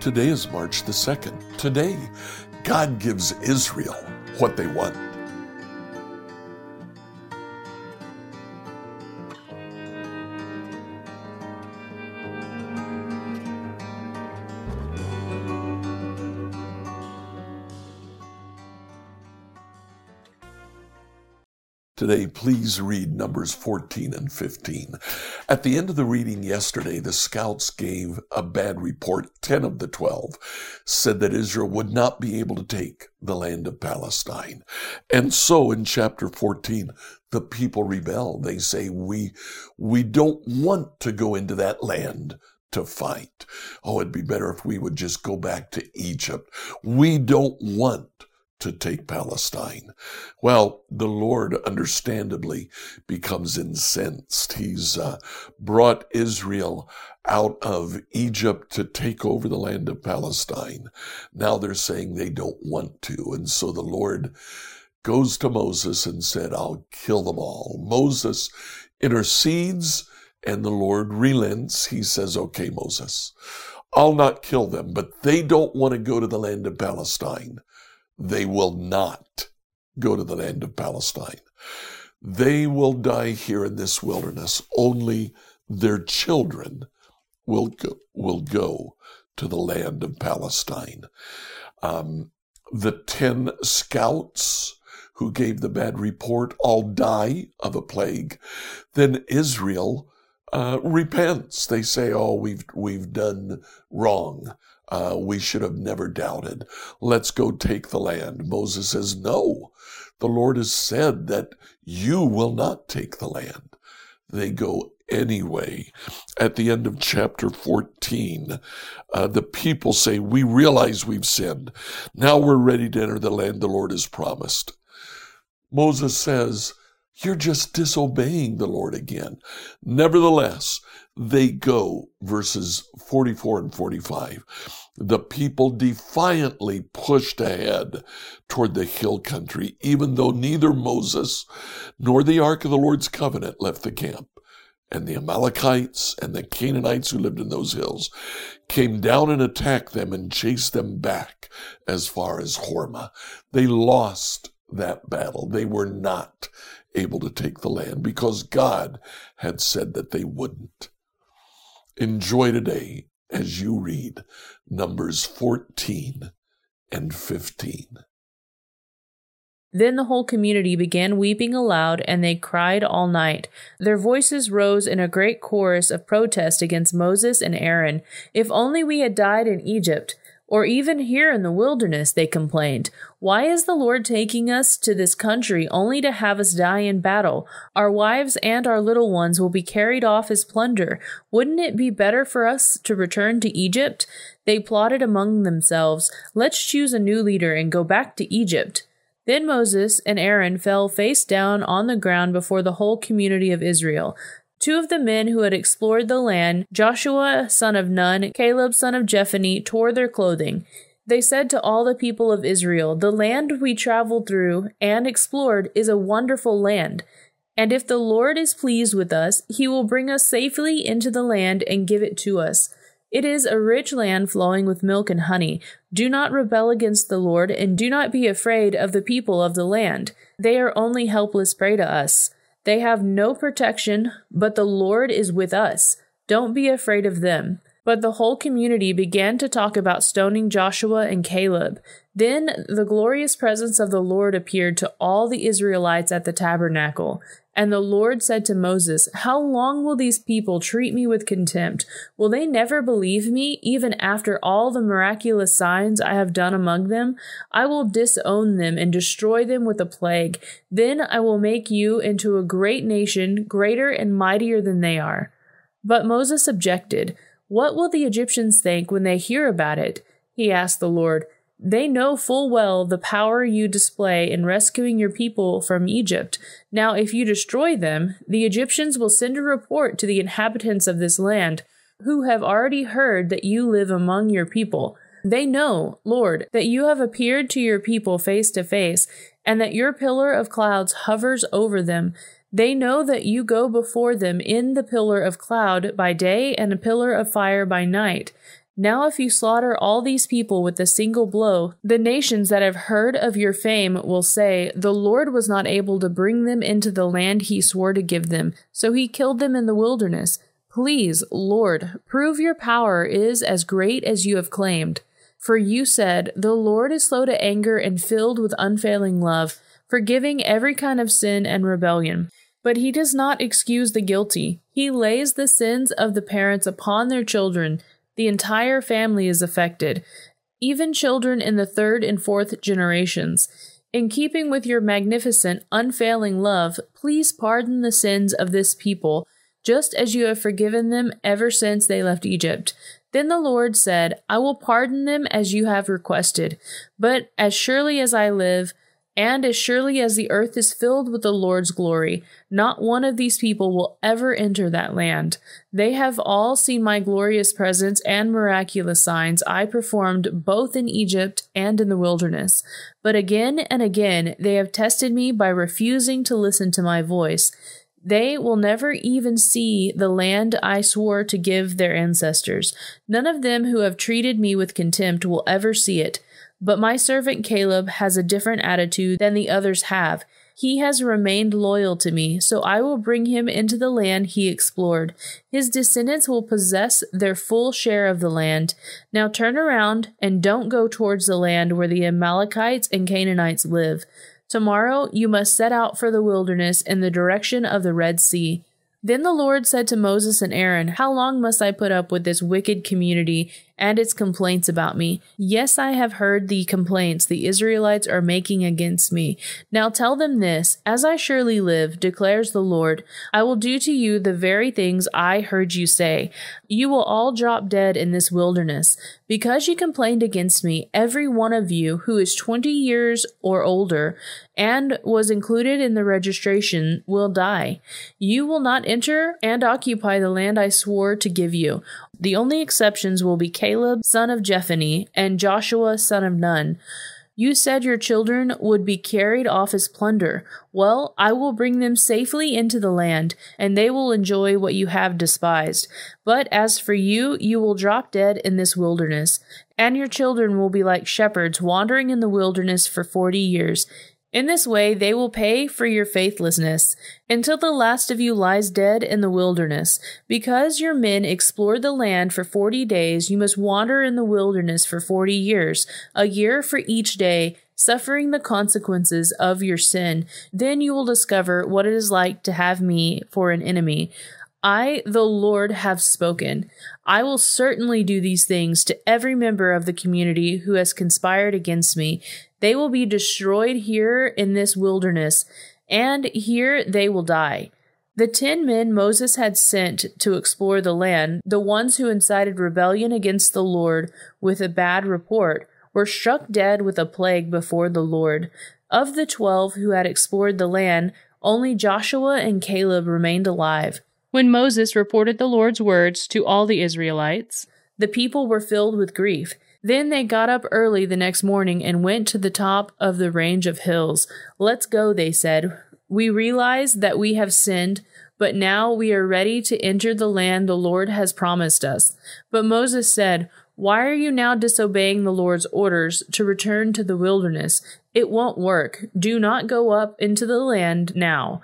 Today is March the 2nd. Today, God gives Israel what they want. Today, please read Numbers 14 and 15. At the end of the reading yesterday, the scouts gave a bad report. 10 of the 12 said that Israel would not be able to take the land of Palestine. And so in chapter 14, the people rebel. They say, we, we don't want to go into that land to fight. Oh, it'd be better if we would just go back to Egypt. We don't want to take Palestine. Well, the Lord understandably becomes incensed. He's uh, brought Israel out of Egypt to take over the land of Palestine. Now they're saying they don't want to. And so the Lord goes to Moses and said, I'll kill them all. Moses intercedes and the Lord relents. He says, okay, Moses, I'll not kill them, but they don't want to go to the land of Palestine they will not go to the land of Palestine. They will die here in this wilderness. Only their children will go, will go to the land of Palestine. Um, the 10 scouts who gave the bad report all die of a plague. Then Israel uh, repents. They say, "Oh, we've we've done wrong. Uh, we should have never doubted. Let's go take the land. Moses says, No, the Lord has said that you will not take the land. They go anyway. At the end of chapter 14, uh, the people say, We realize we've sinned. Now we're ready to enter the land the Lord has promised. Moses says, You're just disobeying the Lord again. Nevertheless, they go, verses 44 and 45 the people defiantly pushed ahead toward the hill country, even though neither Moses nor the Ark of the Lord's covenant left the camp. And the Amalekites and the Canaanites who lived in those hills came down and attacked them and chased them back as far as Hormah. They lost that battle. They were not able to take the land because God had said that they wouldn't. Enjoy today as you read Numbers 14 and 15. Then the whole community began weeping aloud, and they cried all night. Their voices rose in a great chorus of protest against Moses and Aaron. If only we had died in Egypt! Or even here in the wilderness, they complained. Why is the Lord taking us to this country only to have us die in battle? Our wives and our little ones will be carried off as plunder. Wouldn't it be better for us to return to Egypt? They plotted among themselves, Let's choose a new leader and go back to Egypt. Then Moses and Aaron fell face down on the ground before the whole community of Israel. Two of the men who had explored the land, Joshua son of Nun, Caleb son of Jephunneh, tore their clothing. They said to all the people of Israel, The land we traveled through and explored is a wonderful land. And if the Lord is pleased with us, he will bring us safely into the land and give it to us. It is a rich land flowing with milk and honey. Do not rebel against the Lord, and do not be afraid of the people of the land. They are only helpless prey to us. They have no protection, but the Lord is with us. Don't be afraid of them. But the whole community began to talk about stoning Joshua and Caleb. Then the glorious presence of the Lord appeared to all the Israelites at the tabernacle. And the Lord said to Moses, How long will these people treat me with contempt? Will they never believe me, even after all the miraculous signs I have done among them? I will disown them and destroy them with a plague. Then I will make you into a great nation, greater and mightier than they are. But Moses objected. What will the Egyptians think when they hear about it? He asked the Lord. They know full well the power you display in rescuing your people from Egypt. Now, if you destroy them, the Egyptians will send a report to the inhabitants of this land, who have already heard that you live among your people. They know, Lord, that you have appeared to your people face to face, and that your pillar of clouds hovers over them. They know that you go before them in the pillar of cloud by day and a pillar of fire by night. Now, if you slaughter all these people with a single blow, the nations that have heard of your fame will say, The Lord was not able to bring them into the land he swore to give them, so he killed them in the wilderness. Please, Lord, prove your power is as great as you have claimed. For you said, The Lord is slow to anger and filled with unfailing love, forgiving every kind of sin and rebellion. But he does not excuse the guilty. He lays the sins of the parents upon their children the entire family is affected, even children in the third and fourth generations. In keeping with your magnificent, unfailing love, please pardon the sins of this people, just as you have forgiven them ever since they left Egypt. Then the Lord said, I will pardon them as you have requested, but as surely as I live, and as surely as the earth is filled with the Lord's glory, not one of these people will ever enter that land. They have all seen my glorious presence and miraculous signs I performed both in Egypt and in the wilderness. But again and again they have tested me by refusing to listen to my voice. They will never even see the land I swore to give their ancestors. None of them who have treated me with contempt will ever see it. But my servant Caleb has a different attitude than the others have. He has remained loyal to me, so I will bring him into the land he explored. His descendants will possess their full share of the land. Now turn around and don't go towards the land where the Amalekites and Canaanites live. Tomorrow you must set out for the wilderness in the direction of the Red Sea. Then the Lord said to Moses and Aaron, How long must I put up with this wicked community and its complaints about me? Yes, I have heard the complaints the Israelites are making against me. Now tell them this As I surely live, declares the Lord, I will do to you the very things I heard you say. You will all drop dead in this wilderness. Because you complained against me, every one of you who is twenty years or older and was included in the registration will die. You will not enter and occupy the land I swore to give you. The only exceptions will be Caleb, son of Jephunneh, and Joshua, son of Nun. You said your children would be carried off as plunder. Well, I will bring them safely into the land, and they will enjoy what you have despised. But as for you, you will drop dead in this wilderness, and your children will be like shepherds wandering in the wilderness for forty years. In this way, they will pay for your faithlessness until the last of you lies dead in the wilderness. Because your men explored the land for forty days, you must wander in the wilderness for forty years, a year for each day, suffering the consequences of your sin. Then you will discover what it is like to have me for an enemy. I, the Lord, have spoken. I will certainly do these things to every member of the community who has conspired against me. They will be destroyed here in this wilderness, and here they will die. The ten men Moses had sent to explore the land, the ones who incited rebellion against the Lord with a bad report, were struck dead with a plague before the Lord. Of the twelve who had explored the land, only Joshua and Caleb remained alive. When Moses reported the Lord's words to all the Israelites, the people were filled with grief. Then they got up early the next morning and went to the top of the range of hills. Let's go, they said. We realize that we have sinned, but now we are ready to enter the land the Lord has promised us. But Moses said, Why are you now disobeying the Lord's orders to return to the wilderness? It won't work. Do not go up into the land now.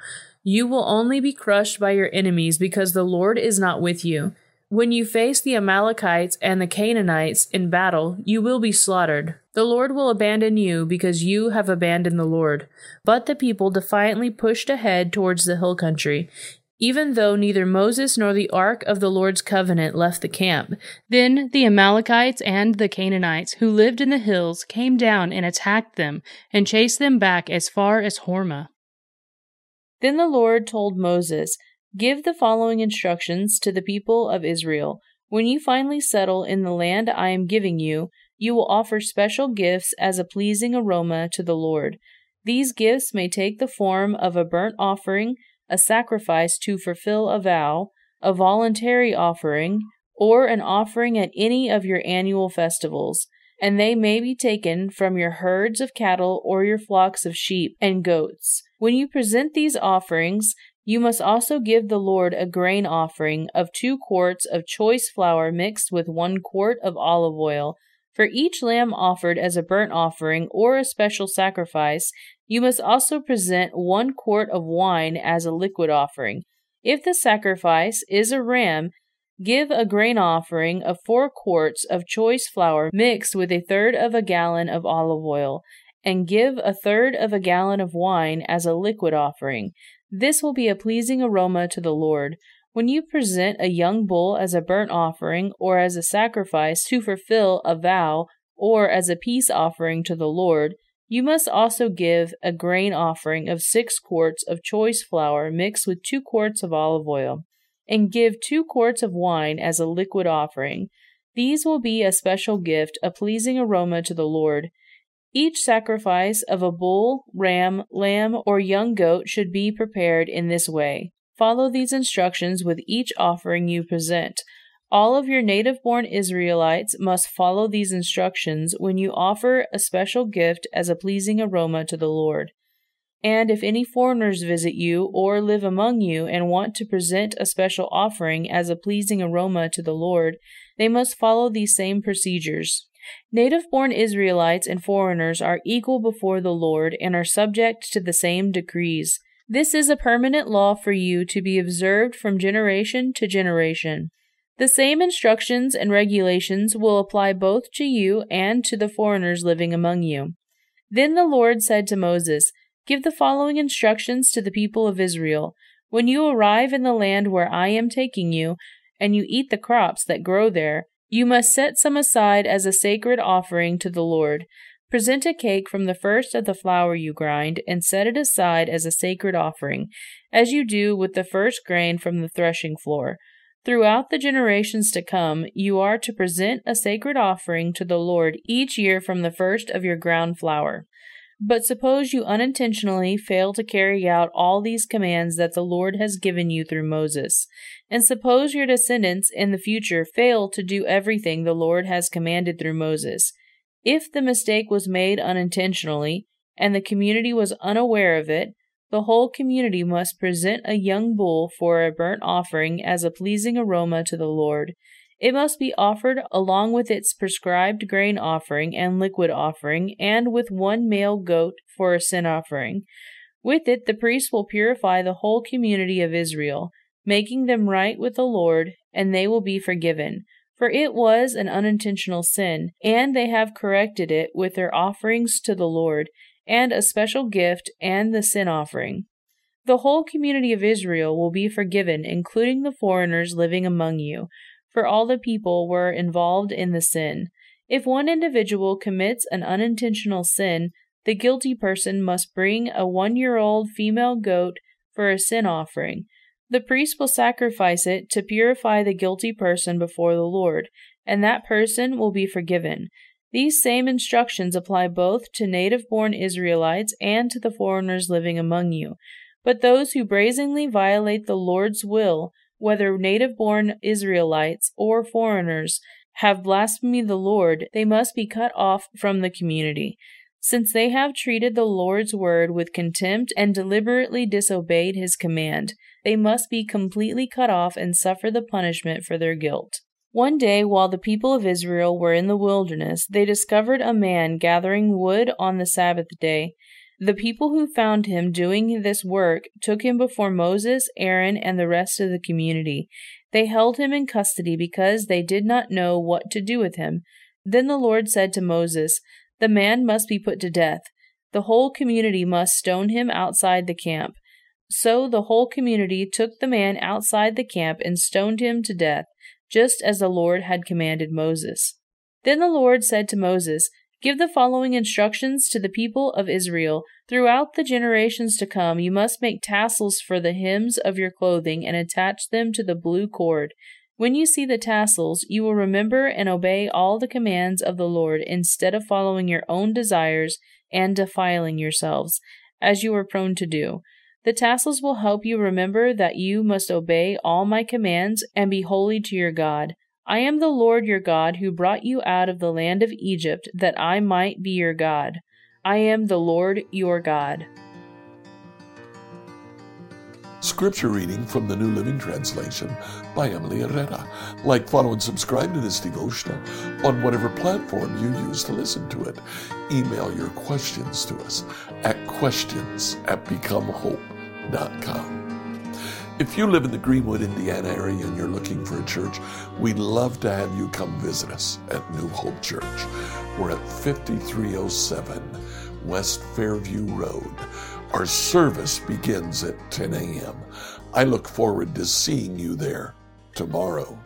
You will only be crushed by your enemies because the Lord is not with you. When you face the Amalekites and the Canaanites in battle, you will be slaughtered. The Lord will abandon you because you have abandoned the Lord. But the people defiantly pushed ahead towards the hill country, even though neither Moses nor the ark of the Lord's covenant left the camp. Then the Amalekites and the Canaanites who lived in the hills came down and attacked them and chased them back as far as Hormah. Then the Lord told Moses, Give the following instructions to the people of Israel. When you finally settle in the land I am giving you, you will offer special gifts as a pleasing aroma to the Lord. These gifts may take the form of a burnt offering, a sacrifice to fulfill a vow, a voluntary offering, or an offering at any of your annual festivals, and they may be taken from your herds of cattle or your flocks of sheep and goats. When you present these offerings, You must also give the Lord a grain offering of two quarts of choice flour mixed with one quart of olive oil. For each lamb offered as a burnt offering or a special sacrifice, you must also present one quart of wine as a liquid offering. If the sacrifice is a ram, give a grain offering of four quarts of choice flour mixed with a third of a gallon of olive oil, and give a third of a gallon of wine as a liquid offering. This will be a pleasing aroma to the Lord. When you present a young bull as a burnt offering or as a sacrifice to fulfill a vow or as a peace offering to the Lord, you must also give a grain offering of six quarts of choice flour mixed with two quarts of olive oil, and give two quarts of wine as a liquid offering. These will be a special gift, a pleasing aroma to the Lord. Each sacrifice of a bull, ram, lamb, or young goat should be prepared in this way. Follow these instructions with each offering you present. All of your native born Israelites must follow these instructions when you offer a special gift as a pleasing aroma to the Lord. And if any foreigners visit you or live among you and want to present a special offering as a pleasing aroma to the Lord, they must follow these same procedures. Native born Israelites and foreigners are equal before the Lord and are subject to the same decrees. This is a permanent law for you to be observed from generation to generation. The same instructions and regulations will apply both to you and to the foreigners living among you. Then the Lord said to Moses, Give the following instructions to the people of Israel. When you arrive in the land where I am taking you, and you eat the crops that grow there, you must set some aside as a sacred offering to the Lord. Present a cake from the first of the flour you grind, and set it aside as a sacred offering, as you do with the first grain from the threshing floor. Throughout the generations to come, you are to present a sacred offering to the Lord each year from the first of your ground flour. But suppose you unintentionally fail to carry out all these commands that the Lord has given you through Moses, and suppose your descendants in the future fail to do everything the Lord has commanded through Moses. If the mistake was made unintentionally, and the community was unaware of it, the whole community must present a young bull for a burnt offering as a pleasing aroma to the Lord. It must be offered along with its prescribed grain offering and liquid offering, and with one male goat for a sin offering. With it, the priest will purify the whole community of Israel, making them right with the Lord, and they will be forgiven. For it was an unintentional sin, and they have corrected it with their offerings to the Lord, and a special gift and the sin offering. The whole community of Israel will be forgiven, including the foreigners living among you for all the people were involved in the sin. If one individual commits an unintentional sin, the guilty person must bring a one year old female goat for a sin offering. The priest will sacrifice it to purify the guilty person before the Lord, and that person will be forgiven. These same instructions apply both to native born Israelites and to the foreigners living among you. But those who brazenly violate the Lord's will whether native born Israelites or foreigners, have blasphemed the Lord, they must be cut off from the community. Since they have treated the Lord's word with contempt and deliberately disobeyed his command, they must be completely cut off and suffer the punishment for their guilt. One day, while the people of Israel were in the wilderness, they discovered a man gathering wood on the Sabbath day. The people who found him doing this work took him before Moses, Aaron, and the rest of the community. They held him in custody because they did not know what to do with him. Then the Lord said to Moses, The man must be put to death. The whole community must stone him outside the camp. So the whole community took the man outside the camp and stoned him to death, just as the Lord had commanded Moses. Then the Lord said to Moses, Give the following instructions to the people of Israel. Throughout the generations to come, you must make tassels for the hems of your clothing and attach them to the blue cord. When you see the tassels, you will remember and obey all the commands of the Lord instead of following your own desires and defiling yourselves, as you are prone to do. The tassels will help you remember that you must obey all my commands and be holy to your God. I am the Lord your God who brought you out of the land of Egypt that I might be your God. I am the Lord your God. Scripture reading from the New Living Translation by Emily Herrera. Like, follow, and subscribe to this devotional on whatever platform you use to listen to it. Email your questions to us at questions at becomehope.com. If you live in the Greenwood, Indiana area and you're looking for a church, we'd love to have you come visit us at New Hope Church. We're at 5307 West Fairview Road. Our service begins at 10 a.m. I look forward to seeing you there tomorrow.